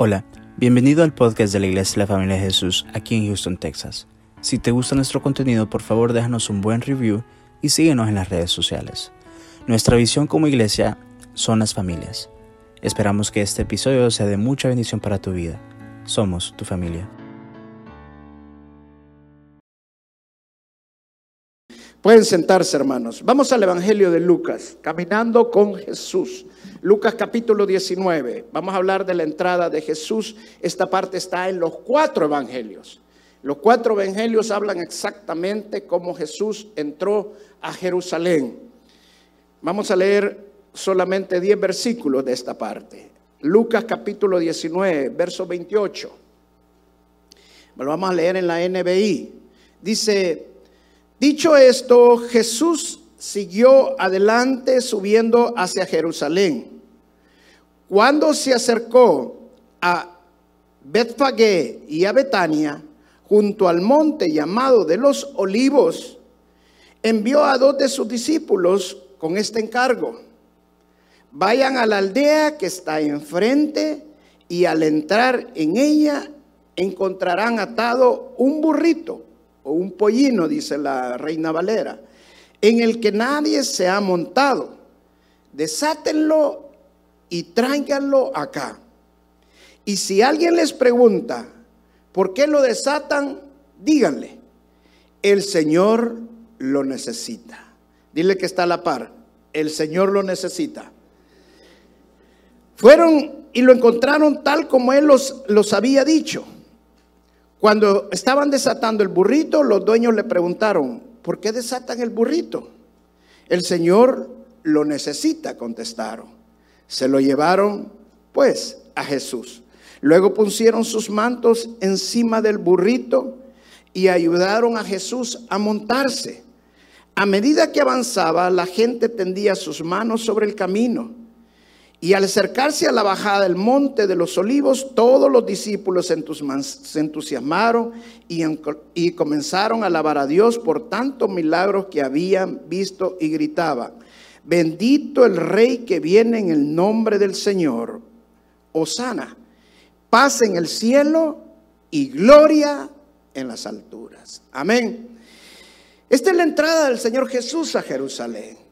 Hola, bienvenido al podcast de la Iglesia de la Familia de Jesús aquí en Houston, Texas. Si te gusta nuestro contenido, por favor déjanos un buen review y síguenos en las redes sociales. Nuestra visión como iglesia son las familias. Esperamos que este episodio sea de mucha bendición para tu vida. Somos tu familia. Pueden sentarse, hermanos. Vamos al Evangelio de Lucas, caminando con Jesús. Lucas capítulo 19. Vamos a hablar de la entrada de Jesús. Esta parte está en los cuatro evangelios. Los cuatro evangelios hablan exactamente cómo Jesús entró a Jerusalén. Vamos a leer solamente 10 versículos de esta parte. Lucas capítulo 19, verso 28. Lo vamos a leer en la NBI. Dice, dicho esto, Jesús siguió adelante subiendo hacia Jerusalén. Cuando se acercó a Betfagé y a Betania, junto al monte llamado de los olivos, envió a dos de sus discípulos con este encargo. Vayan a la aldea que está enfrente y al entrar en ella encontrarán atado un burrito un pollino, dice la reina Valera en el que nadie se ha montado. Desátenlo y tráiganlo acá. Y si alguien les pregunta, ¿por qué lo desatan? Díganle, el Señor lo necesita. Dile que está a la par, el Señor lo necesita. Fueron y lo encontraron tal como Él los, los había dicho. Cuando estaban desatando el burrito, los dueños le preguntaron, ¿por qué desatan el burrito? El Señor lo necesita, contestaron. Se lo llevaron, pues, a Jesús. Luego pusieron sus mantos encima del burrito y ayudaron a Jesús a montarse. A medida que avanzaba, la gente tendía sus manos sobre el camino. Y al acercarse a la bajada del monte de los olivos, todos los discípulos se entusiasmaron y, comenzaron a alabar a Dios por tantos milagros que habían visto y gritaban, bendito el rey que viene en el nombre del Señor, Osana, paz en el cielo y gloria en las alturas. Amén. Esta es la entrada del Señor Jesús a Jerusalén.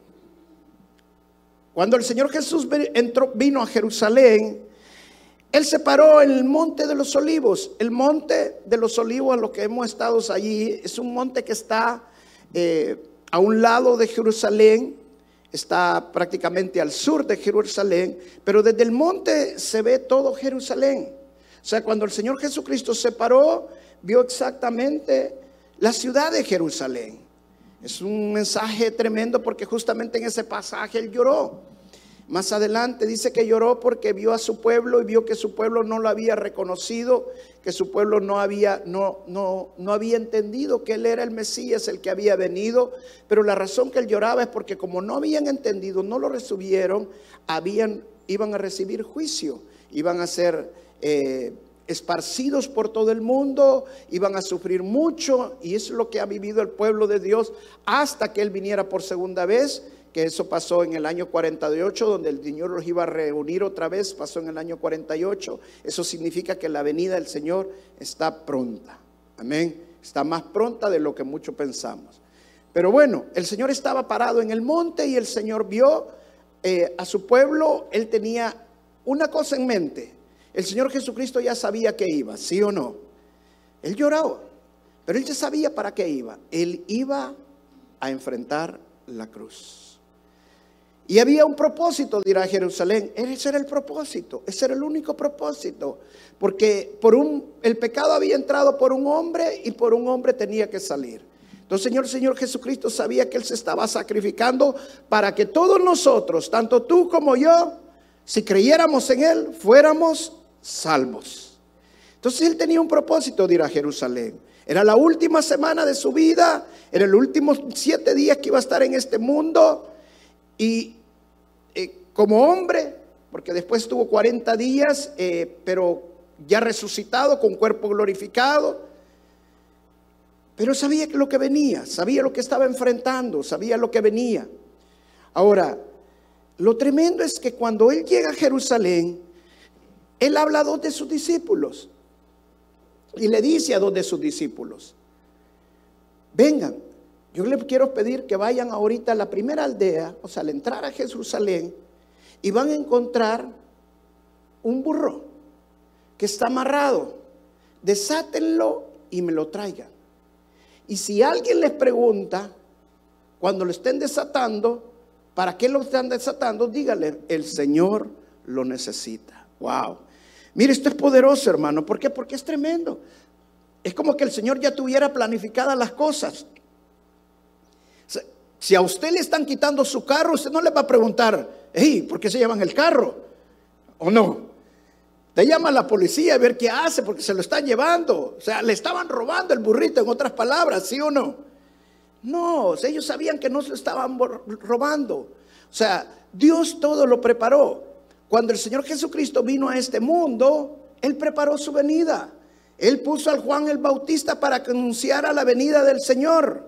Cuando el Señor Jesús entró, vino a Jerusalén, Él se paró en el monte de los olivos. El monte de los olivos a lo que hemos estado allí es un monte que está eh, a un lado de Jerusalén, está prácticamente al sur de Jerusalén, pero desde el monte se ve todo Jerusalén. O sea, cuando el Señor Jesucristo se paró, vio exactamente la ciudad de Jerusalén. Es un mensaje tremendo porque justamente en ese pasaje él lloró. Más adelante dice que lloró porque vio a su pueblo y vio que su pueblo no lo había reconocido, que su pueblo no había, no, no, no había entendido que él era el Mesías, el que había venido. Pero la razón que él lloraba es porque como no habían entendido, no lo recibieron, habían, iban a recibir juicio, iban a ser eh, esparcidos por todo el mundo, iban a sufrir mucho y es lo que ha vivido el pueblo de Dios hasta que Él viniera por segunda vez, que eso pasó en el año 48, donde el Señor los iba a reunir otra vez, pasó en el año 48, eso significa que la venida del Señor está pronta, amén, está más pronta de lo que mucho pensamos. Pero bueno, el Señor estaba parado en el monte y el Señor vio eh, a su pueblo, Él tenía una cosa en mente, el Señor Jesucristo ya sabía que iba, ¿sí o no? Él lloraba, pero él ya sabía para qué iba. Él iba a enfrentar la cruz. Y había un propósito de ir a Jerusalén. Ese era el propósito, ese era el único propósito. Porque por un, el pecado había entrado por un hombre y por un hombre tenía que salir. Entonces, Señor, Señor Jesucristo sabía que Él se estaba sacrificando para que todos nosotros, tanto tú como yo, si creyéramos en Él, fuéramos salvos. Entonces él tenía un propósito de ir a Jerusalén. Era la última semana de su vida, era el último siete días que iba a estar en este mundo. Y eh, como hombre, porque después estuvo 40 días, eh, pero ya resucitado con cuerpo glorificado. Pero sabía lo que venía, sabía lo que estaba enfrentando, sabía lo que venía. Ahora, lo tremendo es que cuando él llega a Jerusalén, Él habla a dos de sus discípulos y le dice a dos de sus discípulos, vengan, yo les quiero pedir que vayan ahorita a la primera aldea, o sea, al entrar a Jerusalén, y van a encontrar un burro que está amarrado. Desátenlo y me lo traigan. Y si alguien les pregunta, cuando lo estén desatando, ¿para qué lo están desatando? Dígale, el Señor lo necesita. Wow. Mire, esto es poderoso, hermano. ¿Por qué? Porque es tremendo. Es como que el Señor ya tuviera planificadas las cosas. Si a usted le están quitando su carro, usted no le va a preguntar, hey, ¿por qué se llevan el carro? ¿O no? Te llama a la policía a ver qué hace porque se lo están llevando. O sea, le estaban robando el burrito, en otras palabras, ¿sí o no? No, ellos sabían que no se estaban robando. O sea, Dios todo lo preparó. Cuando el Señor Jesucristo vino a este mundo, Él preparó su venida. Él puso al Juan el Bautista para que anunciara la venida del Señor.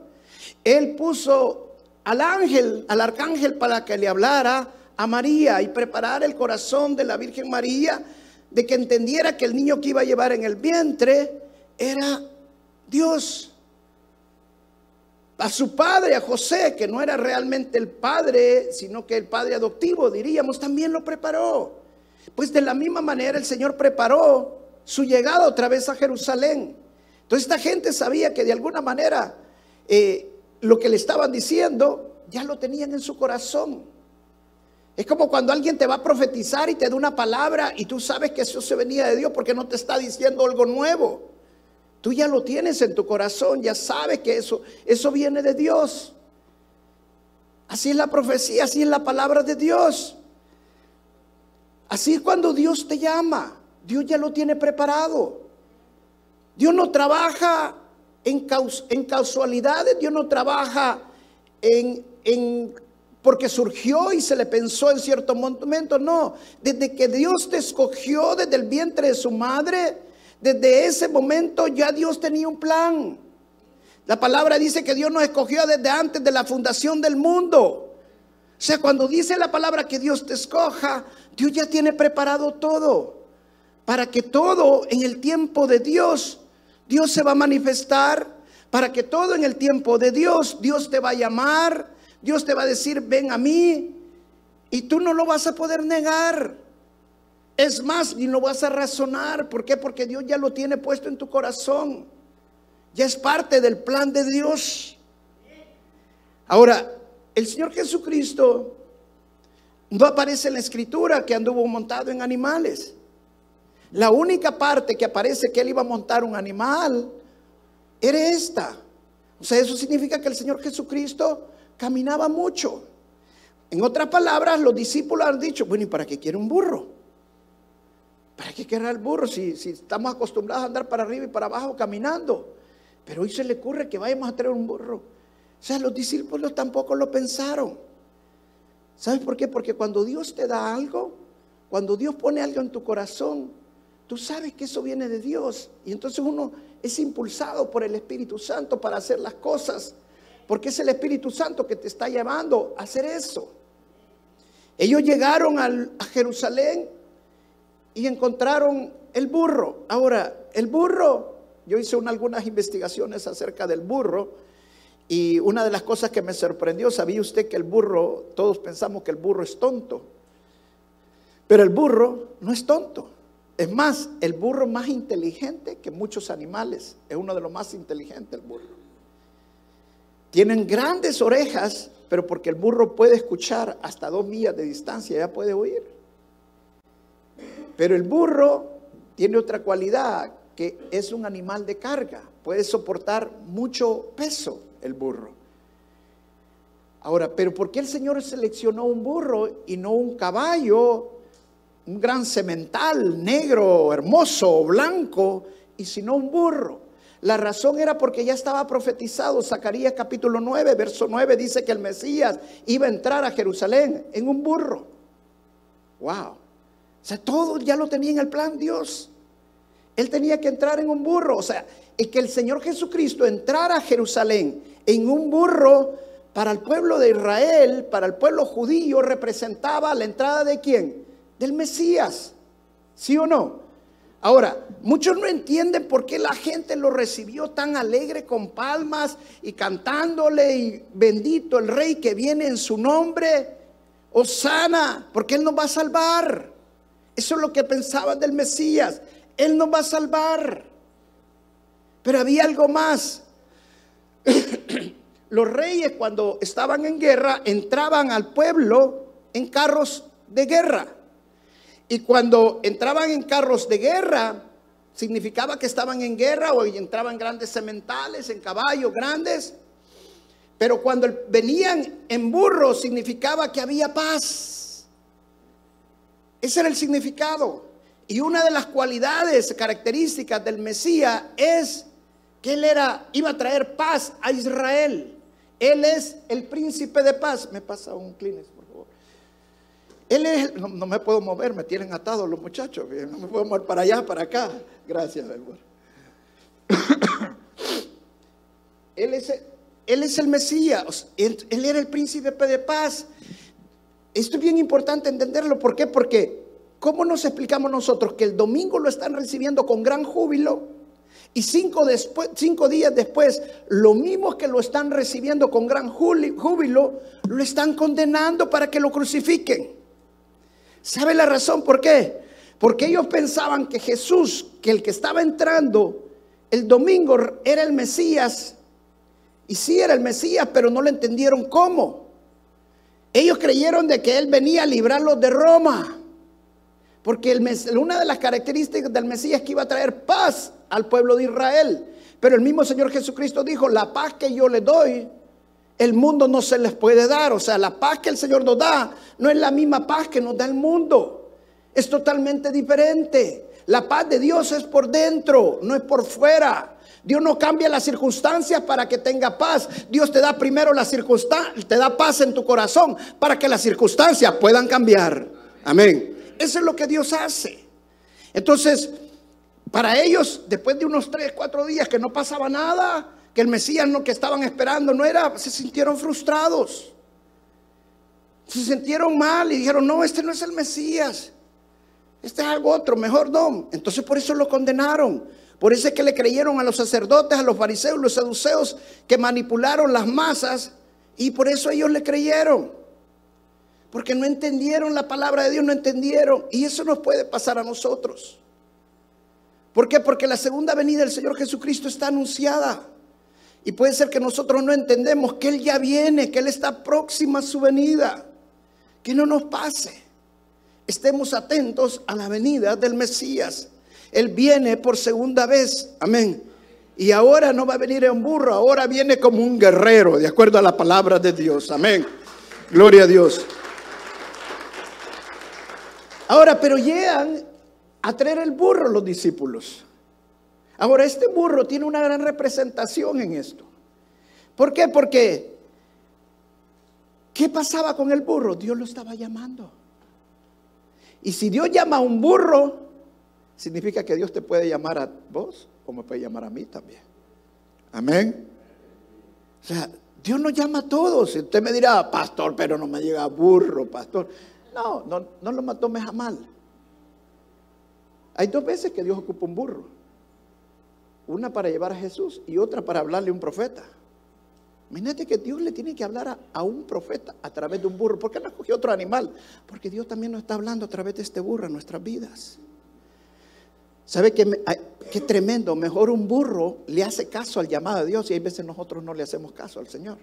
Él puso al ángel, al arcángel para que le hablara a María y preparara el corazón de la Virgen María de que entendiera que el niño que iba a llevar en el vientre era Dios. A su padre, a José, que no era realmente el padre, sino que el padre adoptivo, diríamos, también lo preparó. Pues de la misma manera el Señor preparó su llegada otra vez a Jerusalén. Entonces esta gente sabía que de alguna manera eh, lo que le estaban diciendo ya lo tenían en su corazón. Es como cuando alguien te va a profetizar y te da una palabra y tú sabes que eso se venía de Dios porque no te está diciendo algo nuevo. Tú ya lo tienes en tu corazón, ya sabes que eso, eso viene de Dios. Así es la profecía, así es la palabra de Dios. Así es cuando Dios te llama. Dios ya lo tiene preparado. Dios no trabaja en, en casualidades, Dios no trabaja en, en porque surgió y se le pensó en cierto momento, no, desde que Dios te escogió desde el vientre de su madre, desde ese momento ya Dios tenía un plan. La palabra dice que Dios nos escogió desde antes de la fundación del mundo. O sea, cuando dice la palabra que Dios te escoja, Dios ya tiene preparado todo para que todo en el tiempo de Dios, Dios se va a manifestar, para que todo en el tiempo de Dios, Dios te va a llamar, Dios te va a decir, ven a mí, y tú no lo vas a poder negar. Es más, ni lo vas a razonar. ¿Por qué? Porque Dios ya lo tiene puesto en tu corazón. Ya es parte del plan de Dios. Ahora, el Señor Jesucristo no aparece en la escritura que anduvo montado en animales. La única parte que aparece que él iba a montar un animal era esta. O sea, eso significa que el Señor Jesucristo caminaba mucho. En otras palabras, los discípulos han dicho, bueno, ¿y para qué quiere un burro? ¿Para qué quiere el burro si, si estamos acostumbrados a andar para arriba y para abajo caminando? Pero hoy se le ocurre que vayamos a traer un burro. O sea, los discípulos tampoco lo pensaron. ¿Sabes por qué? Porque cuando Dios te da algo, cuando Dios pone algo en tu corazón, Tú sabes que eso viene de Dios. Y entonces uno es impulsado por el Espíritu Santo para hacer las cosas. Porque es el Espíritu Santo que te está llevando a hacer eso. Ellos llegaron a Jerusalén y encontraron el burro. Ahora, el burro, yo hice algunas investigaciones acerca del burro. Y una de las cosas que me sorprendió, ¿sabía usted que el burro, todos pensamos que el burro es tonto? Pero el burro no es tonto. Es más, el burro más inteligente que muchos animales. Es uno de los más inteligentes el burro. Tienen grandes orejas, pero porque el burro puede escuchar hasta dos millas de distancia, ya puede oír. Pero el burro tiene otra cualidad, que es un animal de carga. Puede soportar mucho peso el burro. Ahora, pero ¿por qué el Señor seleccionó un burro y no un caballo un gran semental negro, hermoso, blanco, y sino un burro. La razón era porque ya estaba profetizado. Zacarías capítulo 9, verso 9 dice que el Mesías iba a entrar a Jerusalén en un burro. Wow. O sea, todo ya lo tenía en el plan Dios. Él tenía que entrar en un burro. O sea, y que el Señor Jesucristo entrara a Jerusalén en un burro para el pueblo de Israel, para el pueblo judío, representaba la entrada de quién? Del Mesías. ¿Sí o no? Ahora, muchos no entienden por qué la gente lo recibió tan alegre con palmas y cantándole y bendito el rey que viene en su nombre, Osana, porque él nos va a salvar. Eso es lo que pensaban del Mesías, él nos va a salvar. Pero había algo más. Los reyes cuando estaban en guerra entraban al pueblo en carros de guerra. Y cuando entraban en carros de guerra, significaba que estaban en guerra o entraban grandes sementales, en caballos grandes. Pero cuando venían en burros, significaba que había paz. Ese era el significado. Y una de las cualidades, características del Mesías es que él era, iba a traer paz a Israel. Él es el príncipe de paz. Me pasa un Kleenex. Él es, no, me puedo mover, me tienen atados los muchachos, no me puedo mover para allá, para acá. Gracias, hermano. él, es, él es el Mesías, él, él, era el príncipe de paz. Esto es bien importante entenderlo, ¿por qué? Porque, ¿cómo nos explicamos nosotros que el domingo lo están recibiendo con gran júbilo? Y cinco, después, cinco días después, lo mismo que lo están recibiendo con gran júbilo, lo están condenando para que lo crucifiquen. ¿Sabe la razón por qué? Porque ellos pensaban que Jesús, que el que estaba entrando el domingo era el Mesías. Y sí era el Mesías, pero no lo entendieron cómo. Ellos creyeron de que Él venía a librarlos de Roma. Porque una de las características del Mesías es que iba a traer paz al pueblo de Israel. Pero el mismo Señor Jesucristo dijo, la paz que yo le doy, el mundo no se les puede dar. O sea, la paz que el Señor nos da no es la misma paz que nos da el mundo. Es totalmente diferente. La paz de Dios es por dentro, no es por fuera. Dios no cambia las circunstancias para que tenga paz. Dios te da primero la circunstancia, te da paz en tu corazón para que las circunstancias puedan cambiar. Amén. Eso es lo que Dios hace. Entonces, para ellos, después de unos tres, cuatro días que no pasaba nada, que el Mesías no, que estaban esperando no era, se sintieron frustrados. Se sintieron mal y dijeron, no, este no es el Mesías. Este es algo otro, mejor no. Entonces por eso lo condenaron. Por eso es que le creyeron a los sacerdotes, a los fariseos, los saduceos que manipularon las masas y por eso ellos le creyeron. Porque no entendieron la palabra de Dios, no entendieron. Y eso nos puede pasar a nosotros. ¿Por qué? Porque la segunda venida del Señor Jesucristo está anunciada. Y puede ser que nosotros no entendemos que Él ya viene, que Él está próxima a su venida. Que no nos pase. Estemos atentos a la venida del Mesías. Él viene por segunda vez. Amén. Y ahora no va a venir en burro, ahora viene como un guerrero, de acuerdo a la palabra de Dios. Amén. Gloria a Dios. Ahora, pero llegan a traer el burro los discípulos. Ahora, este burro tiene una gran representación en esto. ¿Por qué? Porque, ¿qué pasaba con el burro? Dios lo estaba llamando. Y si Dios llama a un burro, significa que Dios te puede llamar a vos o me puede llamar a mí también. Amén. O sea, Dios nos llama a todos. Usted me dirá, pastor, pero no me llega burro, pastor. No, no, no lo tomes a mal. Hay dos veces que Dios ocupa un burro. Una para llevar a Jesús y otra para hablarle a un profeta. Imagínate que Dios le tiene que hablar a, un profeta a través de un burro. ¿Por qué no escogió otro animal? Porque Dios también nos está hablando a través de este burro en nuestras vidas. ¿Sabe qué, qué tremendo? Mejor un burro le hace caso al llamado de Dios y hay veces nosotros no le hacemos caso al Señor.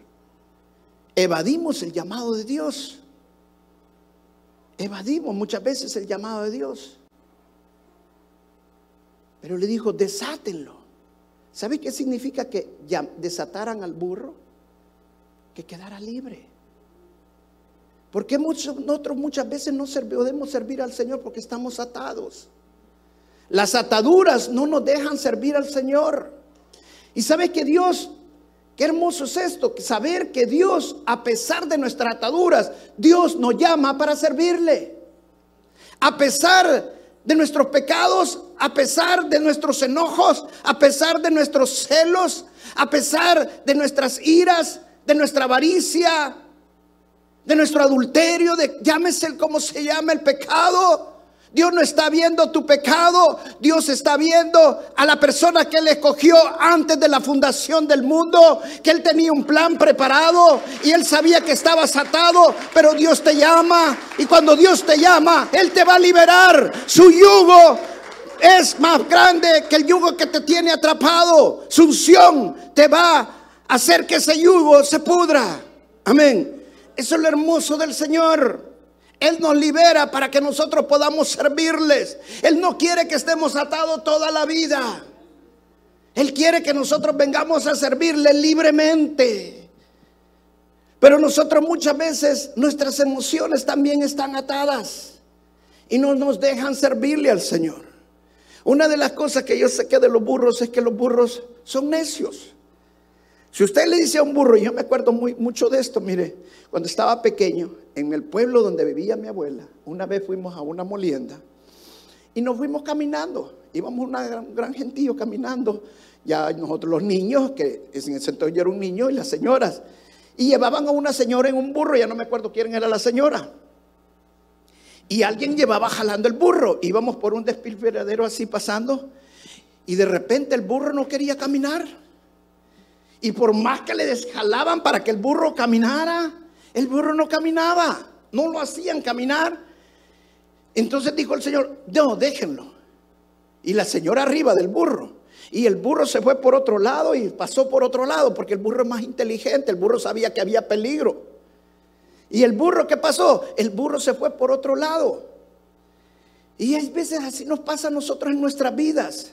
Evadimos el llamado de Dios. Evadimos muchas veces el llamado de Dios. Pero le dijo, desátenlo. ¿Sabe qué significa que desataran al burro? Que quedara libre. Porque nosotros muchas veces no podemos servir al Señor porque estamos atados. Las ataduras no nos dejan servir al Señor. Y sabe que Dios, qué hermoso es esto, saber que Dios, a pesar de nuestras ataduras, Dios nos llama para servirle. A pesar de nuestros pecados, a pesar de nuestros enojos, a pesar de nuestros celos, a pesar de nuestras iras, de nuestra avaricia, de nuestro adulterio, de llámese como se llama el pecado. Dios no está viendo tu pecado, Dios está viendo a la persona que Él escogió antes de la fundación del mundo, que Él tenía un plan preparado y Él sabía que estabas atado, pero Dios te llama y cuando Dios te llama, Él te va a liberar. Su yugo es más grande que el yugo que te tiene atrapado. Su unción te va a hacer que ese yugo se pudra. Amén. Eso es lo hermoso del Señor. Él nos libera para que nosotros podamos servirles. Él no quiere que estemos atados toda la vida. Él quiere que nosotros vengamos a servirle libremente. Pero nosotros muchas veces nuestras emociones también están atadas y no nos dejan servirle al Señor. Una de las cosas que yo sé que de los burros es que los burros son necios. Si usted le dice a un burro, y yo me acuerdo muy, mucho de esto, mire, cuando estaba pequeño, en el pueblo donde vivía mi abuela, una vez fuimos a una molienda y nos fuimos caminando. Íbamos gran, gran gentío caminando. Ya nosotros los niños, que en ese entonces yo era un niño, y las señoras. Y llevaban a una señora en un burro, ya no me acuerdo quién era la señora. Y alguien llevaba jalando el burro. Íbamos por un despilferadero así pasando. Y de repente el burro no quería caminar. Y por más que le desjalaban para que el burro caminara, el burro no caminaba, no lo hacían caminar. Entonces dijo el Señor, no, déjenlo. Y la señora arriba del burro. Y el burro se fue por otro lado y pasó por otro lado, porque el burro es más inteligente, el burro sabía que había peligro. ¿Y el burro qué pasó? El burro se fue por otro lado. Y hay veces así nos pasa a nosotros en nuestras vidas.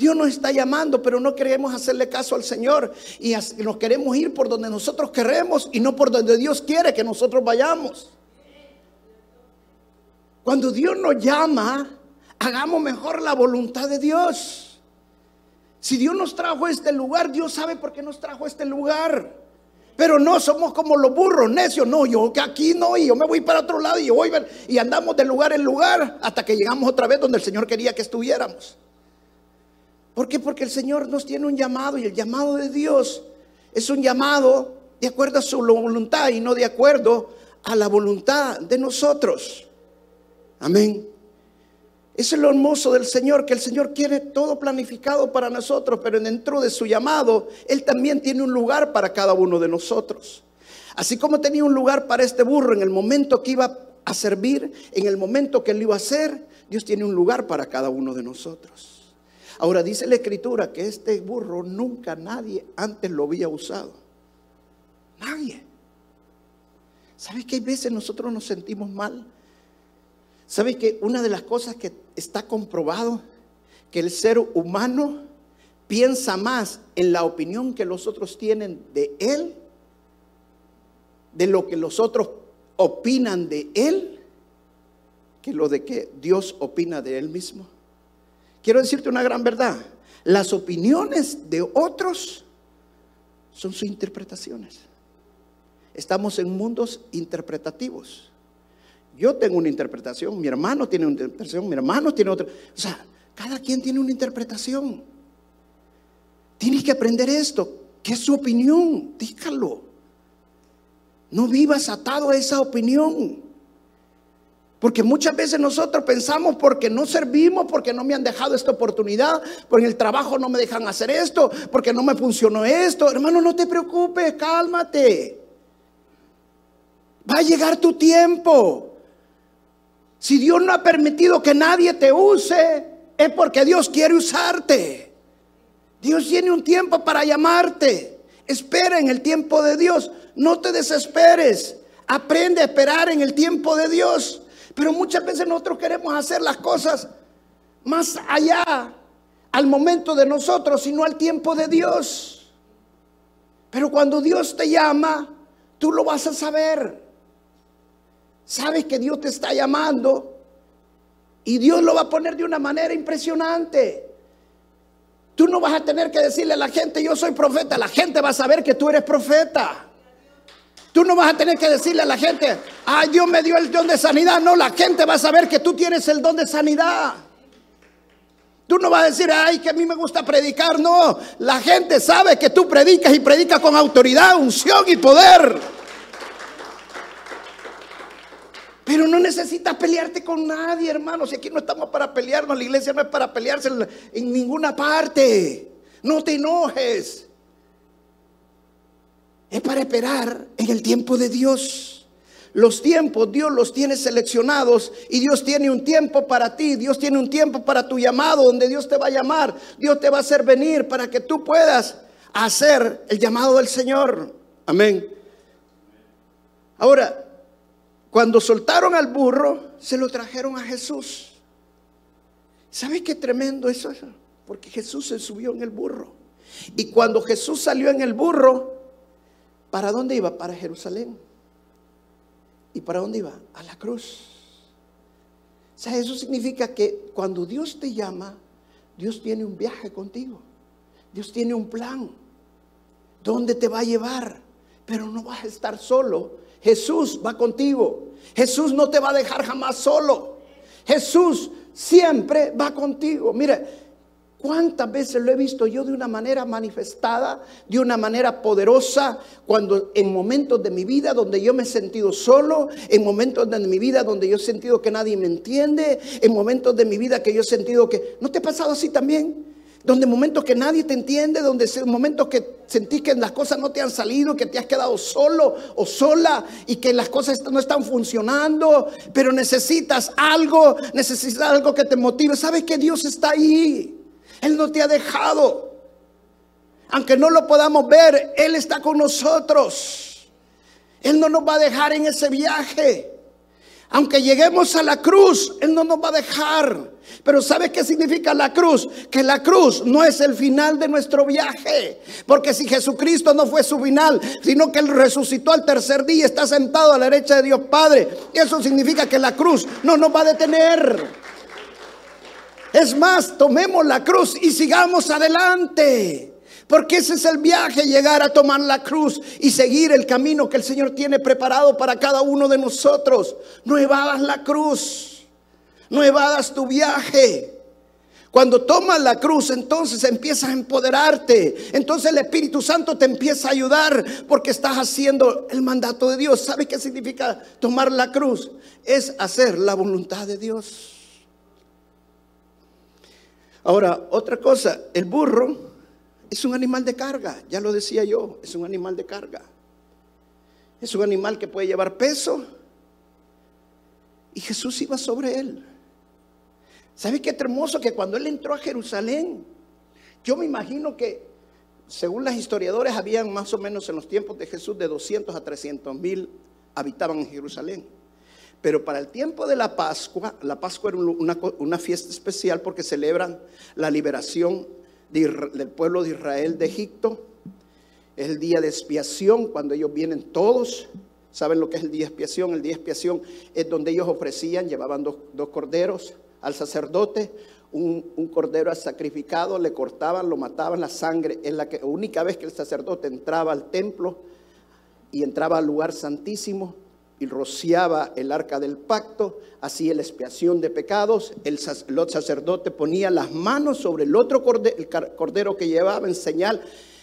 Dios nos está llamando, pero no queremos hacerle caso al Señor y nos queremos ir por donde nosotros queremos y no por donde Dios quiere que nosotros vayamos. Cuando Dios nos llama, hagamos mejor la voluntad de Dios. Si Dios nos trajo a este lugar, Dios sabe por qué nos trajo a este lugar. Pero no somos como los burros necios. No, yo que aquí no, y yo me voy para otro lado y voy y andamos de lugar en lugar hasta que llegamos otra vez donde el Señor quería que estuviéramos. ¿Por qué? Porque el Señor nos tiene un llamado y el llamado de Dios es un llamado de acuerdo a su voluntad y no de acuerdo a la voluntad de nosotros. Amén. Eso es lo hermoso del Señor, que el Señor quiere todo planificado para nosotros, pero dentro de su llamado, Él también tiene un lugar para cada uno de nosotros. Así como tenía un lugar para este burro en el momento que iba a servir, en el momento que Él iba a hacer, Dios tiene un lugar para cada uno de nosotros. Ahora dice la escritura que este burro nunca nadie antes lo había usado. Nadie. ¿Sabes que hay veces nosotros nos sentimos mal? ¿Sabes que una de las cosas que está comprobado, que el ser humano piensa más en la opinión que los otros tienen de él, de lo que los otros opinan de él, que lo de que Dios opina de él mismo? Quiero decirte una gran verdad. Las opiniones de otros son sus interpretaciones. Estamos en mundos interpretativos. Yo tengo una interpretación, mi hermano tiene una interpretación, mi hermano tiene otra. O sea, cada quien tiene una interpretación. Tienes que aprender esto, que es su opinión, dígalo. No vivas atado a esa opinión. Porque muchas veces nosotros pensamos porque no servimos, porque no me han dejado esta oportunidad, porque en el trabajo no me dejan hacer esto, porque no me funcionó esto. Hermano, no te preocupes, cálmate. Va a llegar tu tiempo. Si Dios no ha permitido que nadie te use, es porque Dios quiere usarte. Dios tiene un tiempo para llamarte. Espera en el tiempo de Dios. No te desesperes. Aprende a esperar en el tiempo de Dios. Pero muchas veces nosotros queremos hacer las cosas más allá al momento de nosotros, sino al tiempo de Dios. Pero cuando Dios te llama, tú lo vas a saber. Sabes que Dios te está llamando y Dios lo va a poner de una manera impresionante. Tú no vas a tener que decirle a la gente, yo soy profeta. La gente va a saber que tú eres profeta. Tú no vas a tener que decirle a la gente, ay, Dios me dio el don de sanidad. No, la gente va a saber que tú tienes el don de sanidad. Tú no vas a decir, ay, que a mí me gusta predicar. No, la gente sabe que tú predicas y predicas con autoridad, unción y poder. Pero no necesitas pelearte con nadie, hermano. Si aquí no estamos para pelearnos, la iglesia no es para pelearse en ninguna parte. No te enojes. Es para esperar en el tiempo de Dios. Los tiempos Dios los tiene seleccionados y Dios tiene un tiempo para ti, Dios tiene un tiempo para tu llamado, donde Dios te va a llamar, Dios te va a hacer venir para que tú puedas hacer el llamado del Señor. Amén. Ahora, cuando soltaron al burro, se lo trajeron a Jesús. ¿Sabes qué tremendo eso? Porque Jesús se subió en el burro. Y cuando Jesús salió en el burro, ¿para dónde iba? Para Jerusalén. ¿Y para dónde iba? A la cruz. O sea, eso significa que cuando Dios te llama, Dios tiene un viaje contigo. Dios tiene un plan. ¿Dónde te va a llevar? Pero no vas a estar solo. Jesús va contigo. Jesús no te va a dejar jamás solo. Jesús siempre va contigo. Mire, ¿Cuántas veces lo he visto yo de una manera manifestada, de una manera poderosa, cuando en momentos de mi vida donde yo me he sentido solo, en momentos de mi vida donde yo he sentido que nadie me entiende, en momentos de mi vida que yo he sentido que... ¿No te ha pasado así también? Donde momentos que nadie te entiende, donde momentos que sentís que las cosas no te han salido, que te has quedado solo o sola y que las cosas no están funcionando, pero necesitas algo, necesitas algo que te motive. ¿Sabes que Dios está ahí? Él no te ha dejado. Aunque no lo podamos ver, Él está con nosotros. Él no nos va a dejar en ese viaje. Aunque lleguemos a la cruz, Él no nos va a dejar. Pero ¿sabes qué significa la cruz? Que la cruz no es el final de nuestro viaje. Porque si Jesucristo no fue su final, sino que Él resucitó al tercer día, está sentado a la derecha de Dios Padre. Eso significa que la cruz no nos va a detener. Es más, tomemos la cruz y sigamos adelante. Porque ese es el viaje, llegar a tomar la cruz y seguir el camino que el Señor tiene preparado para cada uno de nosotros. No evadas la cruz, no evadas tu viaje. Cuando tomas la cruz, entonces empiezas a empoderarte. Entonces el Espíritu Santo te empieza a ayudar porque estás haciendo el mandato de Dios. ¿Sabes qué significa tomar la cruz? Es hacer la voluntad de Dios. Ahora, otra cosa, el burro es un animal de carga, ya lo decía yo, es un animal de carga. Es un animal que puede llevar peso y Jesús iba sobre él. ¿Sabe qué hermoso que cuando él entró a Jerusalén, yo me imagino que, según los historiadores, habían más o menos en los tiempos de Jesús de 200 a 300 mil habitaban en Jerusalén. Pero para el tiempo de la Pascua, la Pascua era una, fiesta especial porque celebran la liberación del pueblo de Israel de Egipto. Es el día de expiación, cuando ellos vienen todos. ¿Saben lo que es el día de expiación? El día de expiación es donde ellos ofrecían, llevaban dos, corderos al sacerdote, un, un, cordero sacrificado, le cortaban, lo mataban, la sangre es la que, única vez que el sacerdote entraba al templo y entraba al lugar santísimo, y rociaba el arca del pacto, hacía la expiación de pecados, el, sacerdote ponía las manos sobre el otro cordero, que llevaba en señal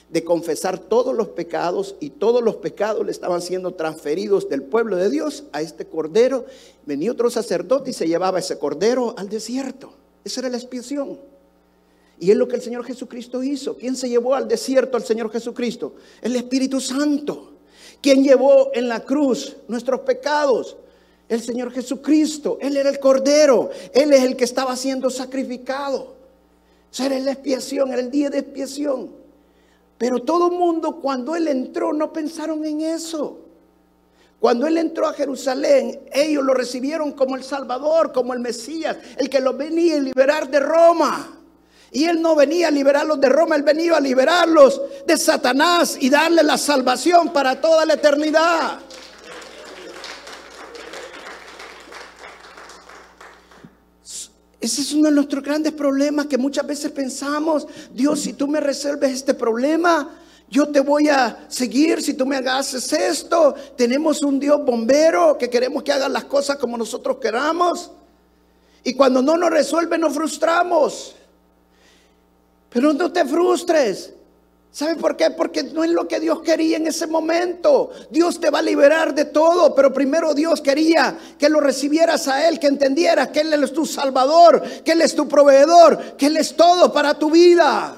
de confesar todos los pecados y todos los pecados le estaban siendo transferidos del pueblo de Dios a este cordero. Venía otro sacerdote y se llevaba ese cordero al desierto. Esa era la expiación. Y es lo que el Señor Jesucristo hizo. ¿Quién se llevó al desierto al Señor Jesucristo? El Espíritu Santo. ¿Quién llevó en la cruz nuestros pecados? El Señor Jesucristo. Él era el Cordero. Él es el que estaba siendo sacrificado. O era la expiación, era el día de expiación. Pero todo el mundo cuando Él entró no pensaron en eso. Cuando Él entró a Jerusalén, ellos lo recibieron como el Salvador, como el Mesías, el que los venía a liberar de Roma. Y él no venía a liberarlos de Roma, él venía a liberarlos de Satanás y darle la salvación para toda la eternidad. Ese es uno de nuestros grandes problemas que muchas veces pensamos, Dios, si tú me resuelves este problema, yo te voy a seguir si tú me haces esto. Tenemos un Dios bombero que queremos que haga las cosas como nosotros queramos. Y cuando no nos resuelve, nos frustramos. Pero no te frustres. ¿Sabe por qué? Porque no es lo que Dios quería en ese momento. Dios te va a liberar de todo, pero primero Dios quería que lo recibieras a Él, que entendieras que Él es tu salvador, que Él es tu proveedor, que Él es todo para tu vida.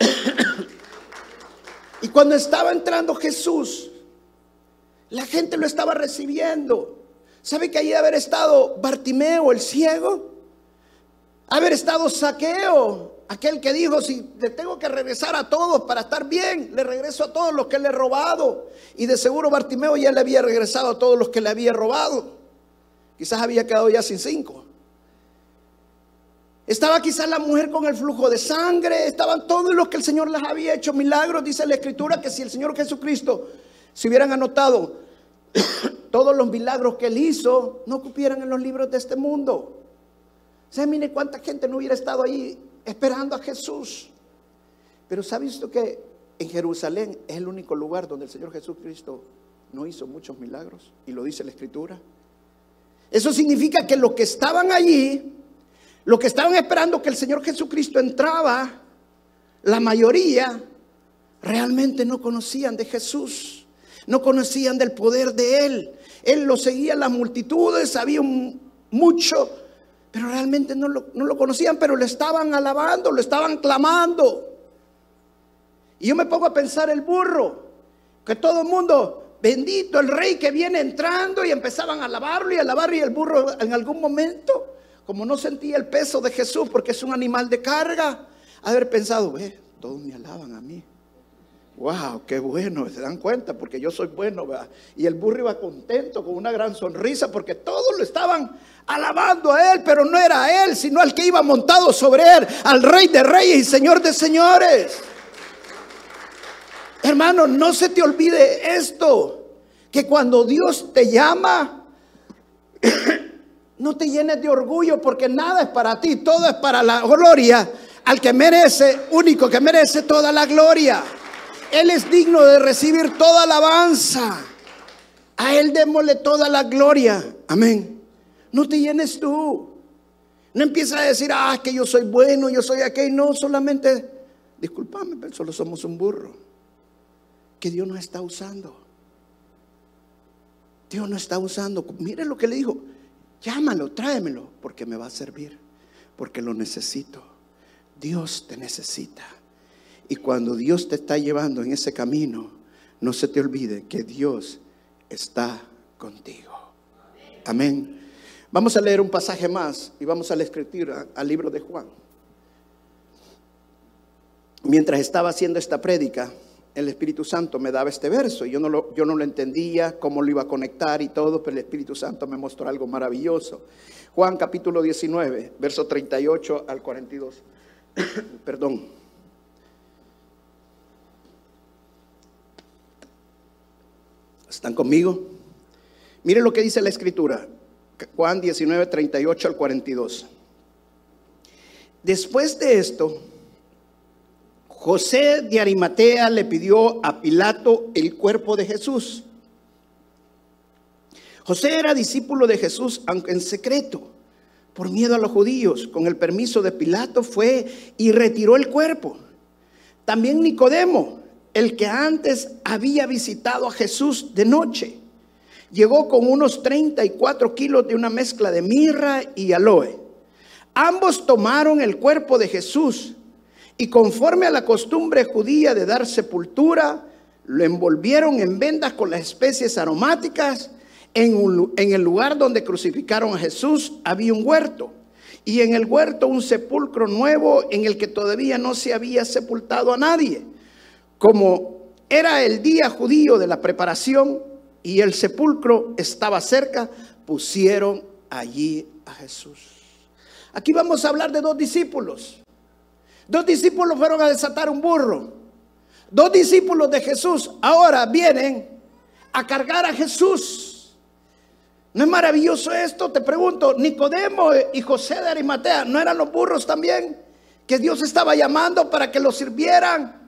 y cuando estaba entrando Jesús, la gente lo estaba recibiendo. ¿Sabe que allí haber estado Bartimeo, el ciego? Haber estado Saqueo, aquel que dijo, si te tengo que regresar a todos para estar bien, le regreso a todos los que le he robado. Y de seguro Bartimeo ya le había regresado a todos los que le había robado. Quizás había quedado ya sin cinco. Estaba quizás la mujer con el flujo de sangre, estaban todos los que el Señor les había hecho milagros. Dice la Escritura que si el Señor Jesucristo se hubieran anotado todos los milagros que él hizo, no cupieran en los libros de este mundo. ¿Sabe, mire cuánta gente no hubiera estado ahí esperando a Jesús. Pero ¿sabe usted que en Jerusalén es el único lugar donde el Señor Jesucristo no hizo muchos milagros? Y lo dice la Escritura. Eso significa que los que estaban allí, los que estaban esperando que el Señor Jesucristo entraba, la mayoría realmente no conocían de Jesús, no conocían del poder de Él. Él lo seguía las multitudes, sabía mucho pero realmente no lo, conocían, pero le estaban alabando, lo estaban clamando. Y yo me pongo a pensar el burro, que todo el mundo, bendito el rey que viene entrando y empezaban a alabarlo y a alabarlo y el burro en algún momento, como no sentía el peso de Jesús porque es un animal de carga, haber pensado, ve, todos me alaban a mí. Wow, qué bueno, se dan cuenta porque yo soy bueno. Y el burro iba contento, con una gran sonrisa, porque todos lo estaban alabando a él, pero no era a él, sino al que iba montado sobre él, al rey de reyes y señor de señores. Hermano, no se te olvide esto, que cuando Dios te llama, no te llenes de orgullo porque nada es para ti, todo es para la gloria al que merece, único que merece toda la gloria. Él es digno de recibir toda alabanza. A Él démosle toda la gloria. Amén. No te llenes tú. No empieza a decir, ah, que yo soy bueno, yo soy aquel. No, solamente, discúlpame, pero solo somos un burro. Que Dios no está usando. Dios no está usando. Mire lo que le dijo. Llámalo, tráemelo, porque me va a servir. Porque lo necesito. Dios te necesita. Y cuando Dios te está llevando en ese camino, no se te olvide que Dios está contigo. Amén. Vamos a leer un pasaje más y vamos a la escritura, al libro de Juan. Mientras estaba haciendo esta prédica, el Espíritu Santo me daba este verso. Yo no, lo, yo no lo entendía, cómo lo iba a conectar y todo, pero el Espíritu Santo me mostró algo maravilloso. Juan capítulo 19, verso 38 al 42. Perdón. ¿Están conmigo? Mire lo que dice la escritura. Juan 19, 38 al 42. Después de esto, José de Arimatea le pidió a Pilato el cuerpo de Jesús. José era discípulo de Jesús, aunque en secreto, por miedo a los judíos. Con el permiso de Pilato fue y retiró el cuerpo. También Nicodemo, el que antes había visitado a Jesús de noche. Llegó con unos 34 kilos de una mezcla de mirra y aloe. Ambos tomaron el cuerpo de Jesús y conforme a la costumbre judía de dar sepultura, lo envolvieron en vendas con las especies aromáticas. En, en el lugar donde crucificaron a Jesús había un huerto y en el huerto un sepulcro nuevo en el que todavía no se había sepultado a nadie. Como era el día judío de la preparación y el sepulcro estaba cerca, pusieron allí a Jesús. Aquí vamos a hablar de dos discípulos. Dos discípulos fueron a desatar un burro. Dos discípulos de Jesús ahora vienen a cargar a Jesús. ¿No es maravilloso esto? Te pregunto, Nicodemo y José de Arimatea, ¿no eran los burros también? Que Dios estaba llamando para que los sirvieran.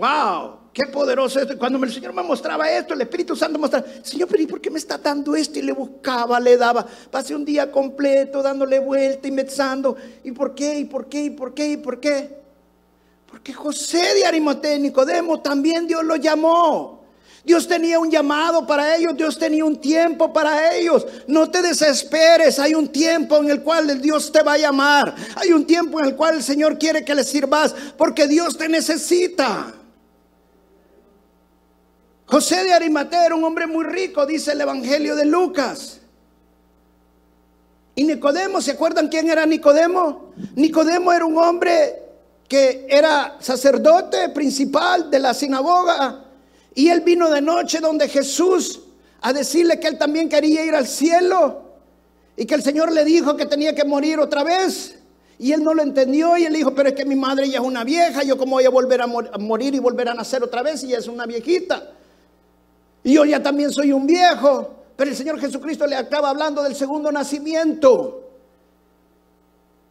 Wow, qué poderoso esto. Cuando el Señor me mostraba esto, el Espíritu Santo mostraba, Señor, pero ¿y por qué me está dando esto? Y le buscaba, le daba. Pasé un día completo dándole vuelta y mezando. ¿Y por qué? ¿Y por qué? ¿Y por qué? ¿Y por qué? Porque José de Arimatea y Nicodemo también Dios lo llamó. Dios tenía un llamado para ellos, Dios tenía un tiempo para ellos. No te desesperes, hay un tiempo en el cual Dios te va a llamar. Hay un tiempo en el cual el Señor quiere que le sirvas porque Dios te necesita. José de Arimatea era un hombre muy rico, dice el Evangelio de Lucas. Y Nicodemo, ¿se acuerdan quién era Nicodemo? Nicodemo era un hombre que era sacerdote principal de la sinagoga y él vino de noche donde Jesús a decirle que él también quería ir al cielo y que el Señor le dijo que tenía que morir otra vez. Y él no lo entendió y él dijo, pero es que mi madre ya es una vieja, yo cómo voy a volver a, morir y volver a nacer otra vez y ella es una viejita. Y yo ya también soy un viejo. Pero el Señor Jesucristo le acaba hablando del segundo nacimiento.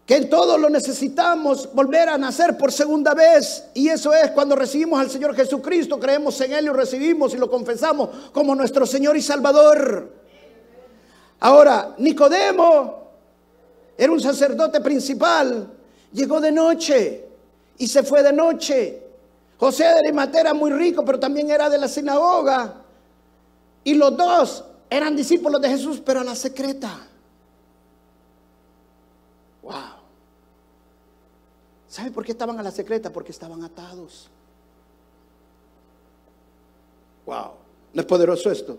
Que en todos lo necesitamos volver a nacer por segunda vez. Y eso es cuando recibimos al Señor Jesucristo, creemos en Él y lo recibimos y lo confesamos como nuestro Señor y Salvador. Ahora, Nicodemo era un sacerdote principal. Llegó de noche y se fue de noche. José de Arimatea era muy rico, pero también era de la sinagoga. Y los dos eran discípulos de Jesús, pero a la secreta. Wow. ¿Sabe por qué estaban a la secreta? Porque estaban atados. Wow. ¿No es poderoso esto?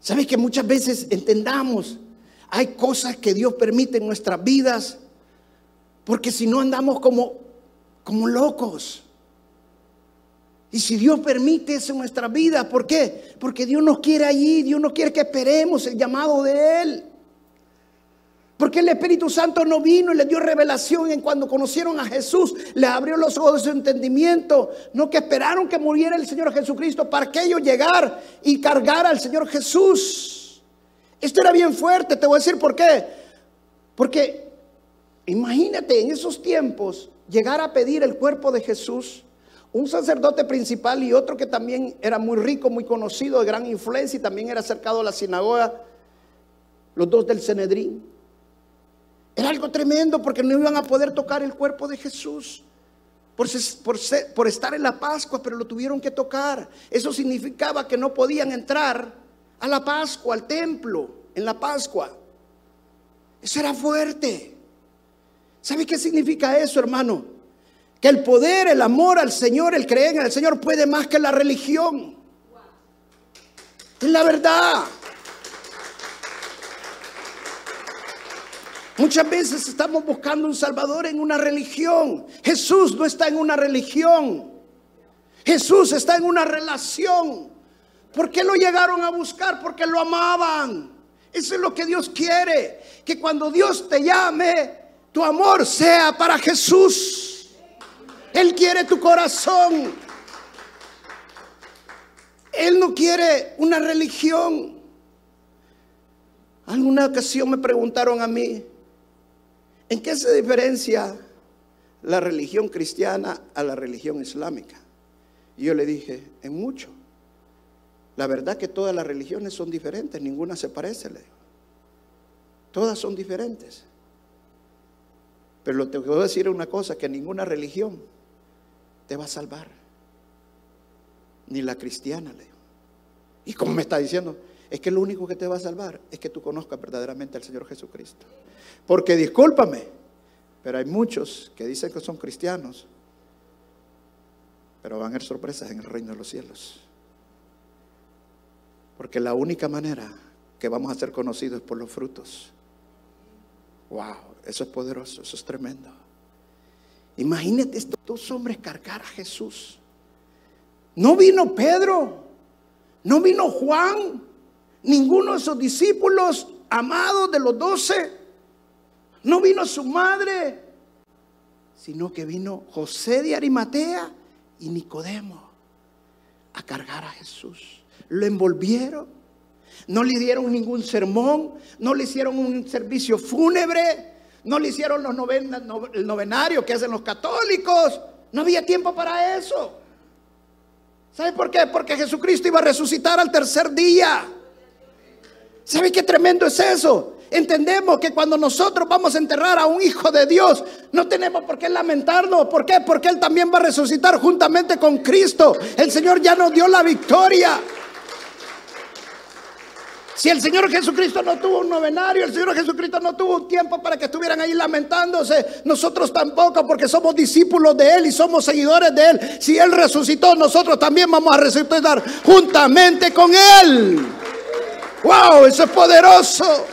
¿Sabe que muchas veces entendamos? Hay cosas que Dios permite en nuestras vidas porque si no andamos como, como locos. Y si Dios permite eso en nuestra vida, ¿por qué? Porque Dios nos quiere allí, Dios no quiere que esperemos el llamado de Él. Porque el Espíritu Santo no vino y le dio revelación en cuando conocieron a Jesús, le abrió los ojos de su entendimiento. No que esperaron que muriera el Señor Jesucristo para que ellos llegar y cargar al Señor Jesús. Esto era bien fuerte, te voy a decir por qué. Porque imagínate en esos tiempos llegar a pedir el cuerpo de Jesús un sacerdote principal y otro que también era muy rico, muy conocido, de gran influencia y también era acercado a la sinagoga, los dos del Cenedrín. Era algo tremendo porque no iban a poder tocar el cuerpo de Jesús por, por estar en la Pascua, pero lo tuvieron que tocar. Eso significaba que no podían entrar a la Pascua, al templo, en la Pascua. Eso era fuerte. ¿Sabe qué significa eso, hermano? Que el poder, el amor al Señor, el creer en el Señor puede más que la religión. Es la verdad. Muchas veces estamos buscando un Salvador en una religión. Jesús no está en una religión. Jesús está en una relación. ¿Por qué lo llegaron a buscar? Porque lo amaban. Eso es lo que Dios quiere. Que cuando Dios te llame, tu amor sea para Jesús. Él quiere tu corazón. Él no quiere una religión. Alguna ocasión me preguntaron a mí, ¿en qué se diferencia la religión cristiana a la religión islámica? Y yo le dije, en mucho. La verdad que todas las religiones son diferentes, ninguna se parece. Todas son diferentes. Pero que voy a decir una cosa, que ninguna religión te va a salvar. Ni la cristiana, le Y como me está diciendo, es que lo único que te va a salvar es que tú conozcas verdaderamente al Señor Jesucristo. Porque discúlpame, pero hay muchos que dicen que son cristianos, pero van a haber sorpresas en el reino de los cielos. Porque la única manera que vamos a ser conocidos es por los frutos. Wow, eso es poderoso, eso es tremendo. Imagínate estos dos hombres cargar a Jesús. No vino Pedro, no vino Juan, ninguno de sus discípulos amados de los doce, no vino su madre, sino que vino José de Arimatea y Nicodemo a cargar a Jesús. Lo envolvieron, no le dieron ningún sermón, no le hicieron un servicio fúnebre, no le hicieron los el novenario que hacen los católicos. No había tiempo para eso. ¿Sabe por qué? Porque Jesucristo iba a resucitar al tercer día. ¿Sabe qué tremendo es eso? Entendemos que cuando nosotros vamos a enterrar a un hijo de Dios, No tenemos por qué lamentarnos. ¿Por qué? Porque Él también va a resucitar juntamente con Cristo. El Señor ya nos dio la victoria. Si el Señor Jesucristo no tuvo un novenario, el Señor Jesucristo no tuvo un tiempo para que estuvieran ahí lamentándose, nosotros tampoco, porque somos discípulos de Él y somos seguidores de Él. Si Él resucitó, nosotros también vamos a resucitar juntamente con Él. ¡Wow! Eso es poderoso.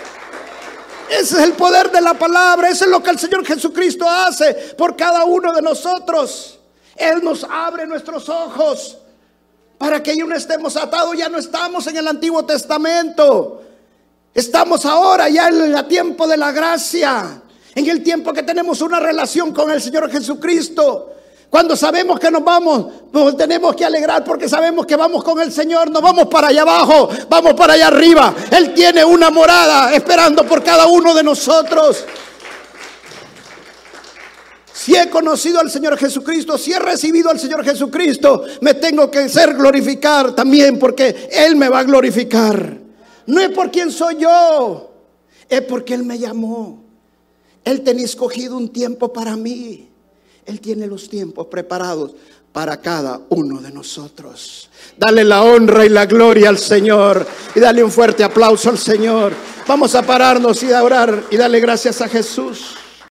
Ese es el poder de la palabra. Eso es lo que el Señor Jesucristo hace por cada uno de nosotros. Él nos abre nuestros ojos para que ya no estemos atados. Ya no estamos en el Antiguo Testamento. Estamos ahora ya en el tiempo de la gracia. En el tiempo que tenemos una relación con el Señor Jesucristo. Cuando sabemos que nos vamos, nos tenemos que alegrar porque sabemos que vamos con el Señor. No vamos para allá abajo, vamos para allá arriba. Él tiene una morada esperando por cada uno de nosotros. Si he conocido al Señor Jesucristo, si he recibido al Señor Jesucristo, me tengo que ser glorificar también porque Él me va a glorificar. No es por quién soy yo, es porque Él me llamó. Él tenía escogido un tiempo para mí. Él tiene los tiempos preparados para cada uno de nosotros. Dale la honra y la gloria al Señor y dale un fuerte aplauso al Señor. Vamos a pararnos y a orar y darle gracias a Jesús.